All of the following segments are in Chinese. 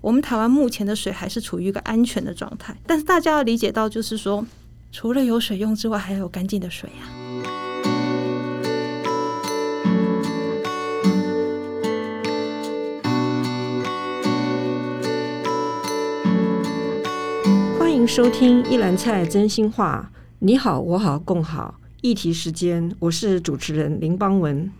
我们台湾目前的水还是处于一个安全的状态。但是大家要理解到，就是说，除了有水用之外，还要有干净的水呀、啊。欢迎收听一篮菜真心话，你好，我好，共好。议题时间，我是主持人林邦文。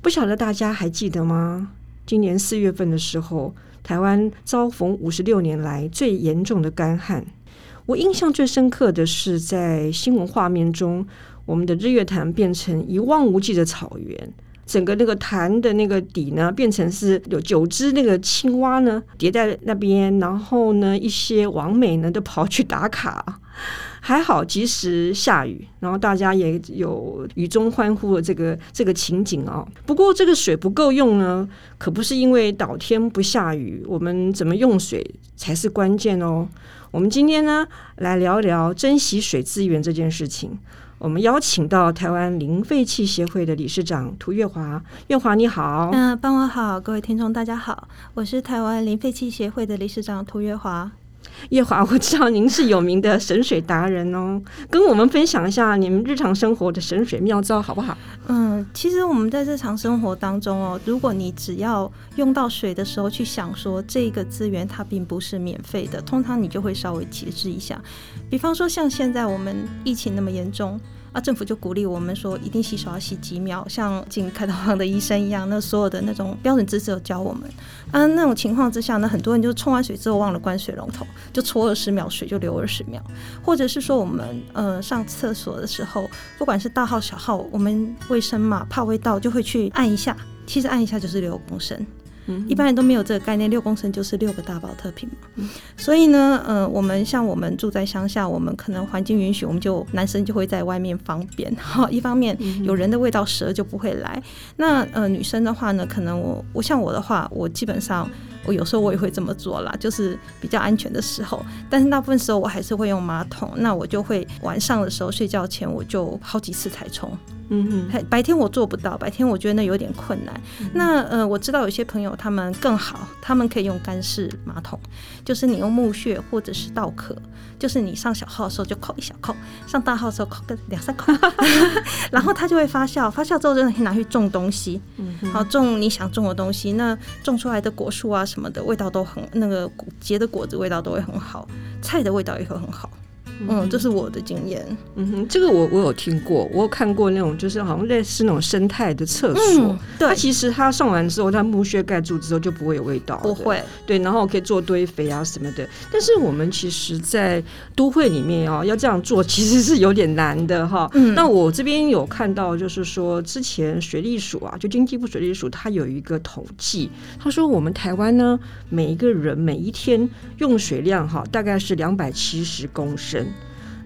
不晓得大家还记得吗？今年四月份的时候，台湾遭逢五十六年来最严重的干旱。我印象最深刻的是，在新闻画面中，我们的日月潭变成一望无际的草原，整个那个潭的那个底呢，变成是有九只那个青蛙呢叠在那边，然后呢，一些网美呢都跑去打卡。还好及时下雨，然后大家也有雨中欢呼的这个这个情景哦。不过这个水不够用呢，可不是因为倒天不下雨，我们怎么用水才是关键哦。我们今天呢，来聊聊珍惜水资源这件事情。我们邀请到台湾零废弃协会的理事长涂月华，月华你好。嗯，傍晚好，各位听众大家好，我是台湾零废弃协会的理事长涂月华。月华，我知道您是有名的神水达人哦，跟我们分享一下你们日常生活的神水妙招好不好？嗯，其实我们在日常生活当中哦，如果你只要用到水的时候去想说这个资源它并不是免费的，通常你就会稍微节制一下。比方说像现在我们疫情那么严重。啊，政府就鼓励我们说，一定洗手要洗几秒，像进开刀房的医生一样，那所有的那种标准姿势都教我们。啊，那种情况之下呢，很多人就冲完水之后忘了关水龙头，就搓二十秒水就流二十秒，或者是说我们呃上厕所的时候，不管是大号小号，我们卫生嘛，怕味道就会去按一下，其实按一下就是六公升。一般人都没有这个概念，六公升就是六个大宝特瓶嘛。所以呢，呃，我们像我们住在乡下，我们可能环境允许，我们就男生就会在外面方便。哈，一方面有人的味道，蛇就不会来。那呃，女生的话呢，可能我我像我的话，我基本上我有时候我也会这么做啦，就是比较安全的时候。但是大部分时候我还是会用马桶。那我就会晚上的时候睡觉前，我就好几次才冲。嗯哼，白天我做不到，白天我觉得那有点困难。嗯、那呃，我知道有些朋友他们更好，他们可以用干式马桶，就是你用木屑或者是稻壳，就是你上小号的时候就扣一小扣，上大号的时候扣个两三扣，然后它就会发酵，发酵之后就可以拿去种东西，嗯，好种你想种的东西，那种出来的果树啊什么的味道都很，那个结的果子味道都会很好，菜的味道也会很好。嗯，这是我的经验。嗯哼，这个我我有听过，我有看过那种，就是好像类似那种生态的厕所。嗯、对，它其实它上完之后，它木屑盖住之后就不会有味道。不会。对，然后可以做堆肥啊什么的。但是我们其实，在都会里面哦，要这样做其实是有点难的哈。嗯。那我这边有看到，就是说之前水利署啊，就经济部水利署，它有一个统计，他说我们台湾呢，每一个人每一天用水量哈，大概是两百七十公升。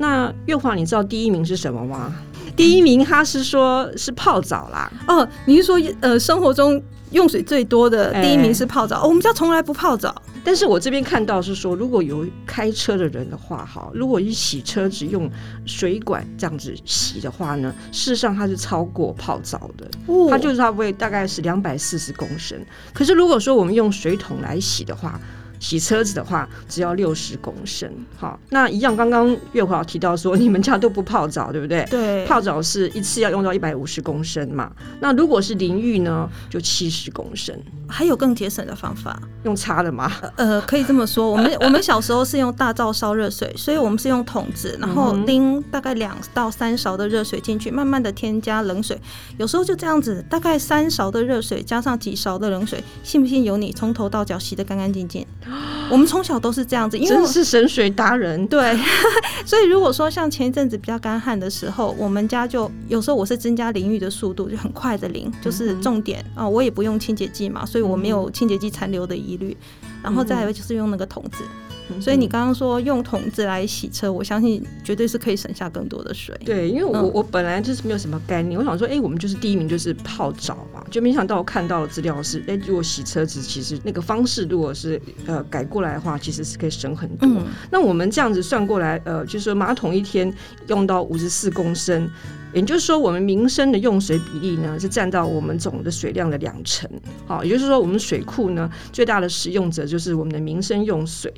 那月华，你知道第一名是什么吗？第一名他是说是泡澡啦。哦，你是说呃，生活中用水最多的第一名是泡澡？欸哦、我们家从来不泡澡。但是我这边看到是说，如果有开车的人的话，哈，如果一洗车子用水管这样子洗的话呢，事实上它是超过泡澡的，哦、它就是它会大概是两百四十公升。可是如果说我们用水桶来洗的话，洗车子的话，只要六十公升。好，那一样，刚刚月华提到说，你们家都不泡澡，对不对？对。泡澡是一次要用到一百五十公升嘛？那如果是淋浴呢，就七十公升。还有更节省的方法，用擦的吗？呃，可以这么说。我们 我们小时候是用大灶烧热水，所以我们是用桶子，然后拎大概两到三勺的热水进去，慢慢的添加冷水。有时候就这样子，大概三勺的热水加上几勺的冷水，信不信由你从头到脚洗得干干净净。我们从小都是这样子，因为真是神水达人。对，所以如果说像前一阵子比较干旱的时候，我们家就有时候我是增加淋浴的速度，就很快的淋，就是重点啊、我也不用清洁剂嘛，所以我没有清洁剂残留的疑虑。然后再有就是用那个桶子，嗯、所以你刚刚说用桶子来洗车，我相信绝对是可以省下更多的水。对，因为我、嗯、我本来就是没有什么概念，我想说，哎、欸，我们就是第一名就是泡澡嘛，就没想到我看到的资料是，哎、欸，如果洗车子，其实那个方式如果是呃改过来的话，其实是可以省很多。嗯、那我们这样子算过来，呃，就是说马桶一天用到五十四公升。也就是说，我们民生的用水比例呢，是占到我们总的水量的两成。好，也就是说，我们水库呢，最大的使用者就是我们的民生用水。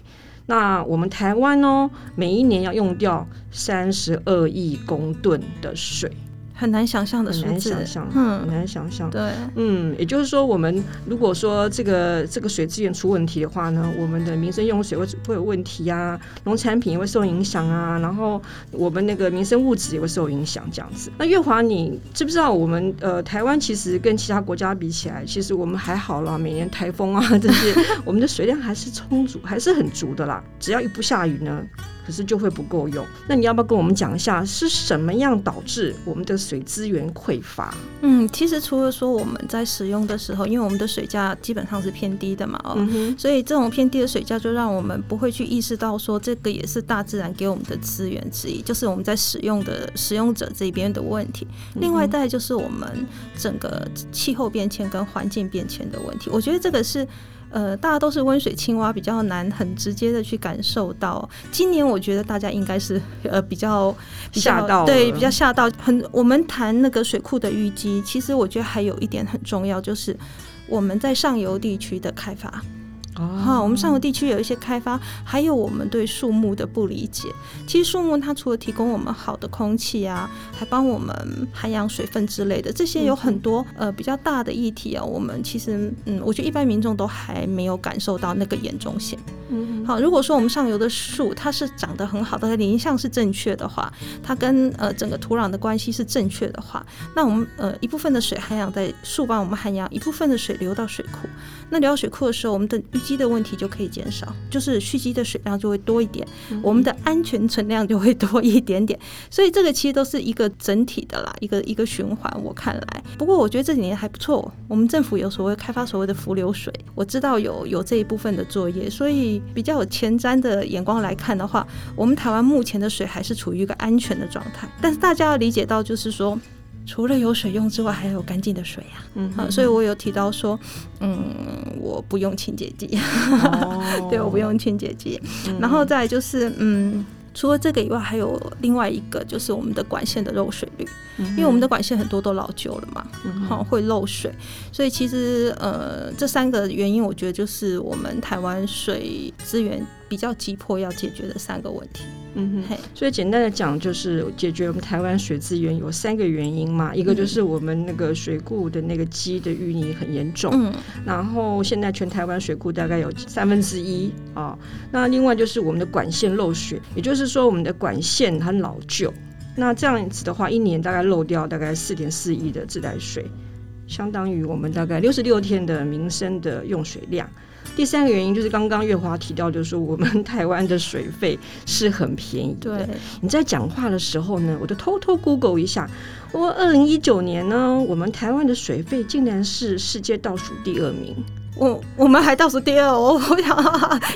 那我们台湾呢，每一年要用掉三十二亿公吨的水。很难想象的数字，嗯，很难想象。对，嗯，也就是说，我们如果说这个这个水资源出问题的话呢，我们的民生用水会会有问题啊，农产品也会受影响啊，然后我们那个民生物质也会受影响，这样子。那月华，你知不知道我们呃台湾其实跟其他国家比起来，其实我们还好啦，每年台风啊这些，我们的水量还是充足，还是很足的啦。只要一不下雨呢，可是就会不够用。那你要不要跟我们讲一下是什么样导致我们的水资源匮乏？嗯，其实除了说我们在使用的时候，因为我们的水价基本上是偏低的嘛，哦，嗯、所以这种偏低的水价就让我们不会去意识到说这个也是大自然给我们的资源之一，就是我们在使用的使用者这边的问题。另外，再就是我们整个气候变迁跟环境变迁的问题。我觉得这个是。呃，大家都是温水青蛙，比较难很直接的去感受到。今年我觉得大家应该是呃比较吓到，对，比较吓到。很，我们谈那个水库的淤积，其实我觉得还有一点很重要，就是我们在上游地区的开发。好、哦，我们上游地区有一些开发，还有我们对树木的不理解。其实树木它除了提供我们好的空气啊，还帮我们涵养水分之类的，这些有很多呃比较大的议题啊。我们其实嗯，我觉得一般民众都还没有感受到那个严重性。嗯，好，如果说我们上游的树它是长得很好，它的林相是正确的话，它跟呃整个土壤的关系是正确的话，那我们呃一部分的水涵养在树帮我们涵养，一部分的水流到水库。那流到水库的时候，我们的淤积的问题就可以减少，就是蓄积的水量就会多一点，嗯、我们的安全存量就会多一点点。所以这个其实都是一个整体的啦，一个一个循环。我看来，不过我觉得这几年还不错，我们政府有所谓开发所谓的浮流水，我知道有有这一部分的作业，所以比较有前瞻的眼光来看的话，我们台湾目前的水还是处于一个安全的状态。但是大家要理解到，就是说。除了有水用之外，还有干净的水呀、啊。嗯所以我有提到说，嗯，我不用清洁剂。哦、对，我不用清洁剂。嗯、然后再就是，嗯，除了这个以外，还有另外一个，就是我们的管线的漏水率。嗯、因为我们的管线很多都老旧了嘛，好、嗯，会漏水。所以其实，呃，这三个原因，我觉得就是我们台湾水资源比较急迫要解决的三个问题。嗯哼，所以简单的讲，就是解决我们台湾水资源有三个原因嘛，一个就是我们那个水库的那个积的淤泥很严重，嗯，然后现在全台湾水库大概有三分之一啊，那另外就是我们的管线漏水，也就是说我们的管线很老旧，那这样子的话，一年大概漏掉大概四点四亿的自来水，相当于我们大概六十六天的民生的用水量。第三个原因就是刚刚月华提到，就是说我们 台湾的水费是很便宜的。对，你在讲话的时候呢，我就偷偷 Google 一下，我二零一九年呢，我们台湾的水费竟然是世界倒数第二名。我我们还倒数第二，我 我想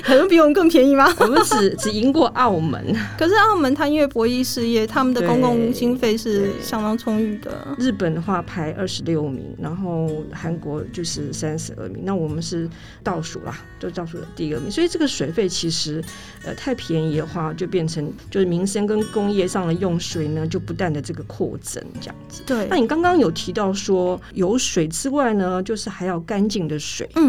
可能比我们更便宜吗？我们只只赢过澳门，可是澳门它因为博弈事业，他们的公共经费是相当充裕的。日本的话排二十六名，然后韩国就是三十二名，那我们是倒数啦，就倒数的第二名。所以这个水费其实呃太便宜的话，就变成就是民生跟工业上的用水呢，就不断的这个扩增这样子。对，那你刚刚有提到说有水之外呢，就是还要干净的水。嗯。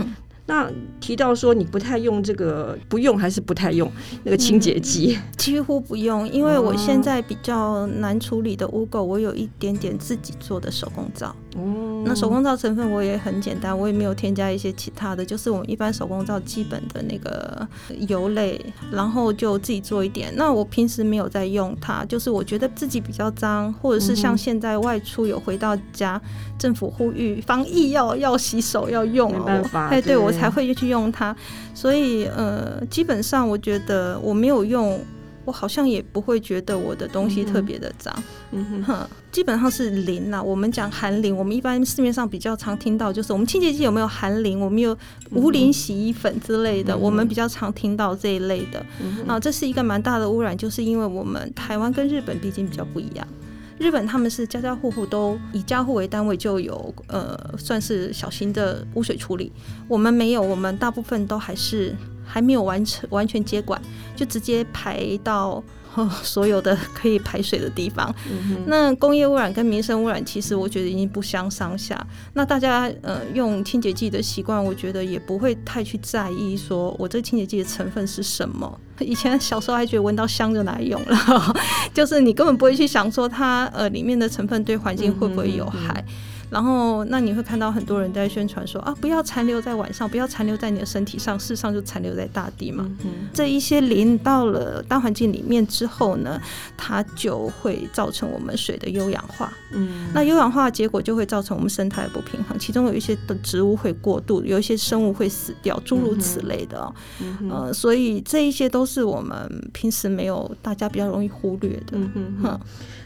那提到说你不太用这个，不用还是不太用那个清洁剂？嗯，几乎不用，因为我现在比较难处理的污垢，我有一点点自己做的手工皂。哦，那手工皂成分我也很简单，我也没有添加一些其他的，就是我们一般手工皂基本的那个油类，然后就自己做一点。那我平时没有在用它，就是我觉得自己比较脏，或者是像现在外出有回到家，政府呼吁防疫要要洗手要用，没办法，哎，对我。才会去用它，所以呃，基本上我觉得我没有用我好像也不会觉得我的东西特别的脏。嗯哼，基本上是零啦。我们讲含磷，我们一般市面上比较常听到就是我们清洁剂有没有含磷，我们有无磷洗衣粉之类的，我们比较常听到这一类的。啊，这是一个蛮大的污染，就是因为我们台湾跟日本毕竟比较不一样。日本他们是家家户户都以家户为单位就有呃，算是小型的污水处理。我们没有，我们大部分都还是还没有完成完全接管，就直接排到。哦，所有的可以排水的地方，那工业污染跟民生污染，其实我觉得已经不相上下。那大家呃用清洁剂的习惯，我觉得也不会太去在意，说我这清洁剂的成分是什么。以前小时候还觉得闻到香就拿来用了，就是你根本不会去想说它呃里面的成分对环境会不会有害。嗯然后，那你会看到很多人在宣传说啊，不要残留在晚上，不要残留在你的身体上，事实上就残留在大地嘛。嗯、这一些磷到了大环境里面之后呢，它就会造成我们水的优氧化。嗯，那优氧化的结果就会造成我们生态不平衡，其中有一些的植物会过度，有一些生物会死掉，诸如此类的哦。嗯、呃，所以这一些都是我们平时没有大家比较容易忽略的。嗯哼哼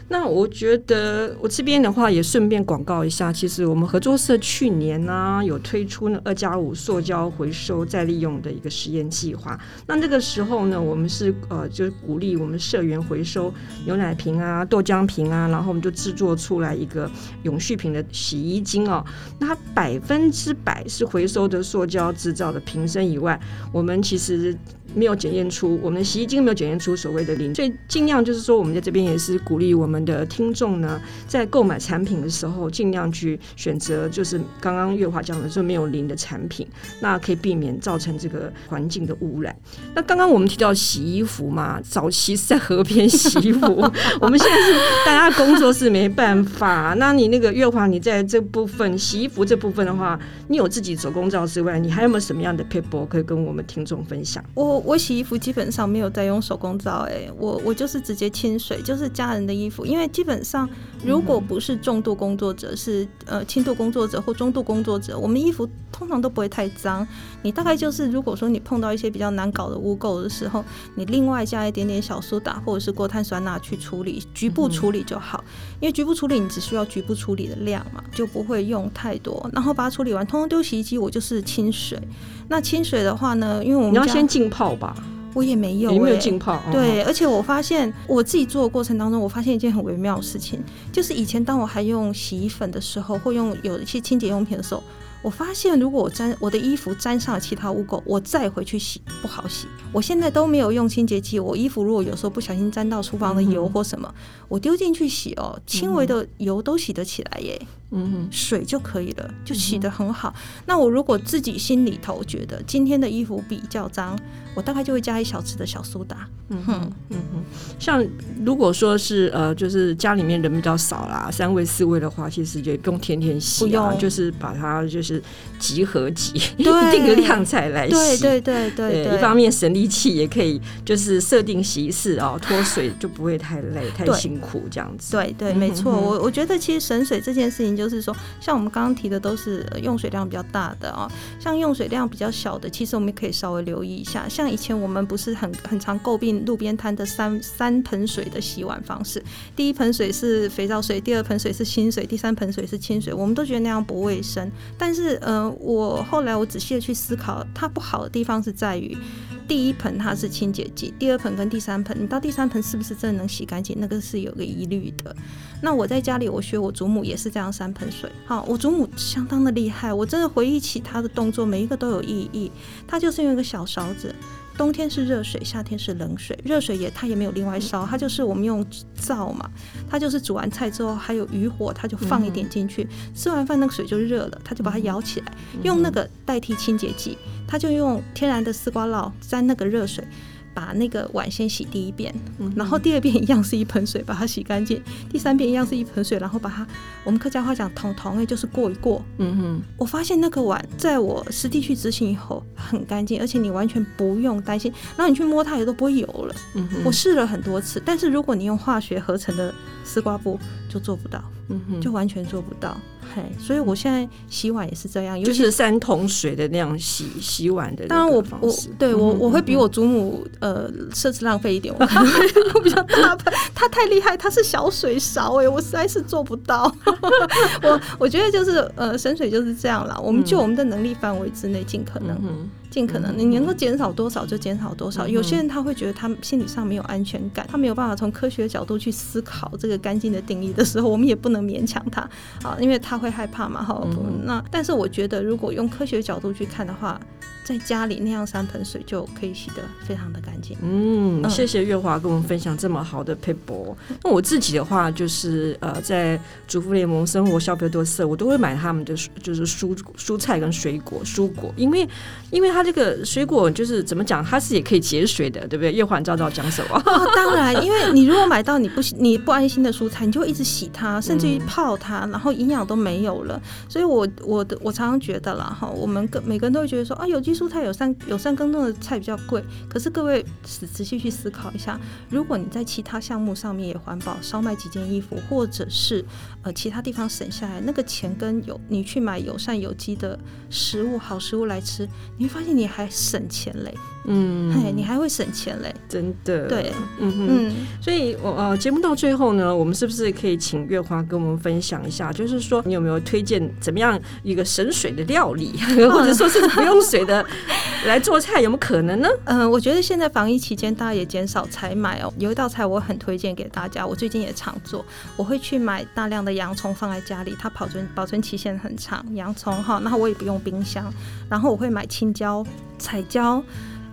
那我觉得我这边的话也顺便广告一下，其实我们合作社去年呢、有推出呢二加五塑胶回收再利用的一个实验计划。那那个时候呢，我们是呃就是鼓励我们社员回收牛奶瓶啊、豆浆瓶啊，然后我们就制作出来一个永续瓶的洗衣精哦。那它百分之百是回收的塑胶制造的瓶身以外，我们其实。没有检验出我们的洗衣精没有检验出所谓的磷，所以尽量就是说，我们在这边也是鼓励我们的听众呢，在购买产品的时候，尽量去选择就是刚刚月华讲的说没有磷的产品，那可以避免造成这个环境的污染。那刚刚我们提到洗衣服嘛，早期是在河边洗衣服，我们现在是大家工作是没办法。那你那个月华，你在这部分洗衣服这部分的话，你有自己手工皂之外，你还有没有什么样的 paper 可以跟我们听众分享？我。我洗衣服基本上没有在用手工皂，哎，我我就是直接清水，就是家人的衣服，因为基本上如果不是重度工作者，是呃轻度工作者或中度工作者，我们衣服通常都不会太脏。你大概就是如果说你碰到一些比较难搞的污垢的时候，你另外加一点点小苏打或者是过碳酸钠去处理，局部处理就好。因为局部处理你只需要局部处理的量嘛，就不会用太多。然后把它处理完，通通丢洗衣机，我就是清水。那清水的话呢，因为我们你要先浸泡吧，我也没有、欸，你没有浸泡。对，而且我发现我自己做的过程当中，我发现一件很微妙的事情，就是以前当我还用洗衣粉的时候，或用有一些清洁用品的时候，我发现如果我沾我的衣服沾上了其他污垢，我再回去洗不好洗。我现在都没有用清洁剂，我衣服如果有时候不小心沾到厨房的油或什么，嗯、我丢进去洗哦，轻微的油都洗得起来耶。嗯哼，水就可以了，就洗得很好。嗯、那我如果自己心里头觉得今天的衣服比较脏，我大概就会加一小匙的小苏打。嗯哼，嗯哼。像如果说是呃，就是家里面人比较少啦，三位四位的话，其实就不用天天洗啊，用就是把它就是集合集一 定个量才来洗。对对对对，对，一方面省力气，也可以就是设定洗衣室哦，脱水就不会太累太辛苦这样子。对对，没错。我我觉得其实省水这件事情就。就是说，像我们刚刚提的都是用水量比较大的哦，像用水量比较小的，其实我们可以稍微留意一下。像以前我们不是很很常诟病路边摊的三三盆水的洗碗方式，第一盆水是肥皂水，第二盆水是清水，第三盆水是清水，我们都觉得那样不卫生。但是，是呃，我后来我仔细的去思考，它不好的地方是在于。第一盆它是清洁剂，第二盆跟第三盆，你到第三盆是不是真的能洗干净？那个是有个疑虑的。那我在家里，我学我祖母也是这样三盆水。好，我祖母相当的厉害，我真的回忆起她的动作，每一个都有意义。她就是用一个小勺子。冬天是热水，夏天是冷水。热水也它也没有另外烧，它就是我们用灶嘛，它就是煮完菜之后还有余火，它就放一点进去。吃完饭那个水就热了，它就把它舀起来，用那个代替清洁剂，它就用天然的丝瓜烙沾那个热水。把那个碗先洗第一遍，然后第二遍一样是一盆水把它洗干净，第三遍一样是一盆水，然后把它，我们客家话讲“桶桶”哎”，就是过一过。嗯哼，我发现那个碗在我实地去执行以后很干净，而且你完全不用担心，然后你去摸它也都不会油了。嗯哼，我试了很多次，但是如果你用化学合成的丝瓜布就做不到，嗯哼，就完全做不到。嘿，所以我现在洗碗也是这样，就是三桶水的那样洗洗碗的。当然我我对我我会比我祖母呃设置浪费一点，我可能会比较大盆。他太厉害，他是小水勺哎，我实在是做不到。我我觉得就是呃省水就是这样啦，我们就我们的能力范围之内尽可能。尽可能，你能够减少多少就减少多少。有些人他会觉得他心理上没有安全感，他没有办法从科学角度去思考这个干净的定义的时候，我们也不能勉强他啊，因为他会害怕嘛。哈，那但是我觉得，如果用科学角度去看的话，在家里那样三盆水就可以洗得非常的干净。嗯，谢谢月华跟我们分享这么好的撇步。那我自己的话，就是呃，在主妇联盟生活消费多色，我都会买他们的就是蔬蔬菜跟水果蔬果，因为因为它这个水果就是怎么讲，它是也可以节水的，对不对？月华你知道讲什么？哦，当然，因为你如果买到你不你不安心的蔬菜，你就会一直洗它，甚至于泡它，然后营养都没有了。所以我我的我常常觉得啦，哈，我们个每个人都会觉得说啊，有机。蔬菜有三有三耕种的菜比较贵，可是各位仔仔细去思考一下，如果你在其他项目上面也环保，少买几件衣服，或者是呃其他地方省下来，那个钱跟有你去买友善有机的食物好食物来吃，你会发现你还省钱嘞。嗯，嘿，你还会省钱嘞，真的。对，嗯哼嗯，所以，我呃，节目到最后呢，我们是不是可以请月华跟我们分享一下？就是说，你有没有推荐怎么样一个省水的料理，或者说是不用水的 来做菜，有没有可能呢？嗯、我觉得现在防疫期间，大家也减少采买哦。有一道菜我很推荐给大家，我最近也常做，我会去买大量的洋葱放在家里，它保存保存期限很长。洋葱哈，然后我也不用冰箱，然后我会买青椒、彩椒。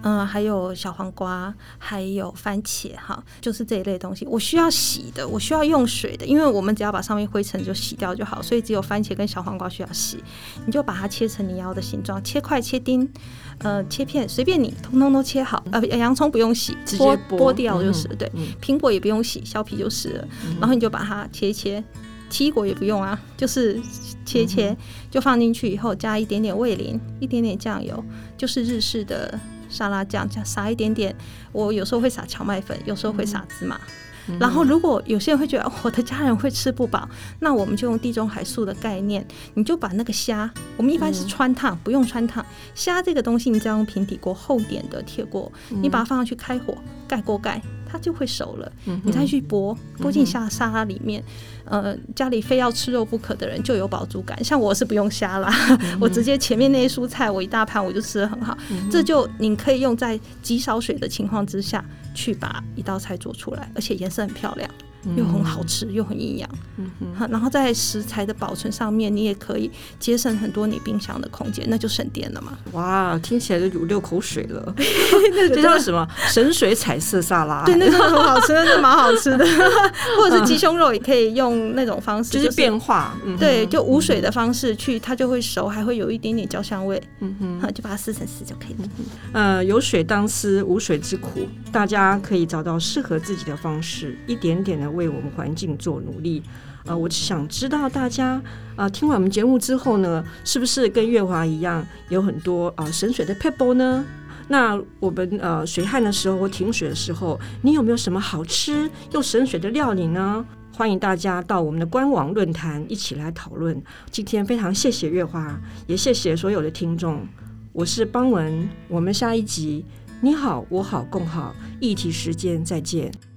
嗯，还有小黄瓜，还有番茄，哈，就是这一类东西。我需要洗的，我需要用水的，因为我们只要把上面灰尘就洗掉就好，所以只有番茄跟小黄瓜需要洗。你就把它切成你要的形状，切块、切丁，呃，切片，随便你，通通都切好。呃，洋葱不用洗，直接剥，掉就是。嗯、对，苹果也不用洗，削皮就是了。嗯、然后你就把它切一切，奇异果也不用啊，就是切一切，就放进去以后，加一点点味淋，一点点酱油，就是日式的。沙拉酱加撒一点点，我有时候会撒荞麦粉，有时候会撒芝麻。嗯、然后如果有些人会觉得、哦、我的家人会吃不饱，那我们就用地中海素的概念，你就把那个虾，我们一般是穿烫，嗯、不用穿烫。虾这个东西，你只要用平底锅厚点的铁锅，你把它放上去开火，盖锅盖。它就会熟了，你再去剥剥进下沙拉里面。呃，家里非要吃肉不可的人就有饱足感。像我是不用虾啦，我直接前面那些蔬菜，我一大盘我就吃得很好。这就你可以用在极少水的情况之下去把一道菜做出来，而且颜色很漂亮。又很好吃，又很营养，嗯哼，然后在食材的保存上面，你也可以节省很多你冰箱的空间，那就省电了嘛。哇，听起来就有六口水了。这叫什么？神水彩色沙拉。对，那种很好吃，那是蛮好吃的。或者是鸡胸肉也可以用那种方式，就是变化。对，就无水的方式去，它就会熟，还会有一点点焦香味。嗯哼，就把它撕成丝就可以了。呃，有水当思无水之苦，大家可以找到适合自己的方式，一点点的。为我们环境做努力，呃，我想知道大家啊、听完我们节目之后呢，是不是跟月华一样有很多啊、省水的 people 呢？那我们呃水旱的时候或停水的时候，你有没有什么好吃又省水的料理呢？欢迎大家到我们的官网论坛一起来讨论。今天非常谢谢月华，也谢谢所有的听众。我是邦文，我们下一集你好我好共好议题时间再见。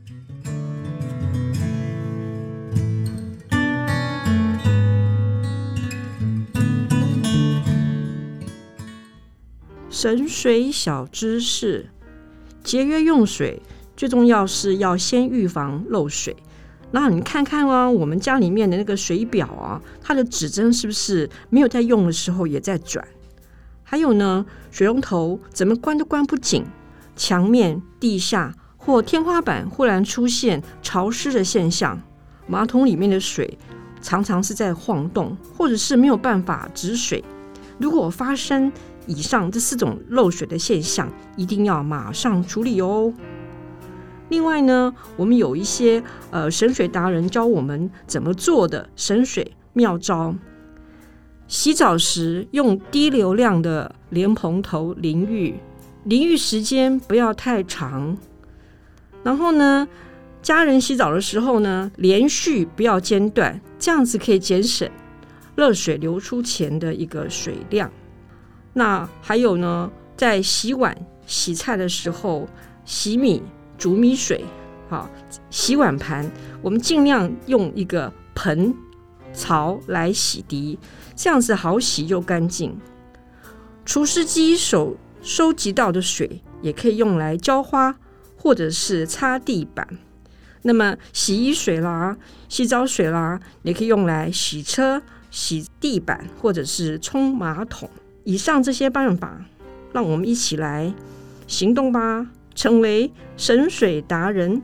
省水小知识：节约用水，最重要是要先预防漏水。那你看看哦，我们家里面的那个水表啊，它的指针是不是没有在用的时候也在转？还有呢，水龙头怎么关都关不紧，墙面、地下或天花板忽然出现潮湿的现象，马桶里面的水常常是在晃动，或者是没有办法止水。如果发生以上这四种漏水的现象，一定要马上处理哦。另外呢，我们有一些呃省水达人教我们怎么做的省水妙招。洗澡时用低流量的莲蓬头淋浴，淋浴时间不要太长。然后呢，家人洗澡的时候呢，连续不要间断，这样子可以节省热水流出前的一个水量。那还有呢，在洗碗、洗菜的时候，洗米、煮米水，好，洗碗盘，我们尽量用一个盆、槽来洗涤，这样子好洗又干净。除湿机手收集到的水，也可以用来浇花或者是擦地板。那么洗衣水啦、洗澡水啦，也可以用来洗车、洗地板或者是冲马桶。以上这些办法，让我们一起来行动吧，成为神水达人。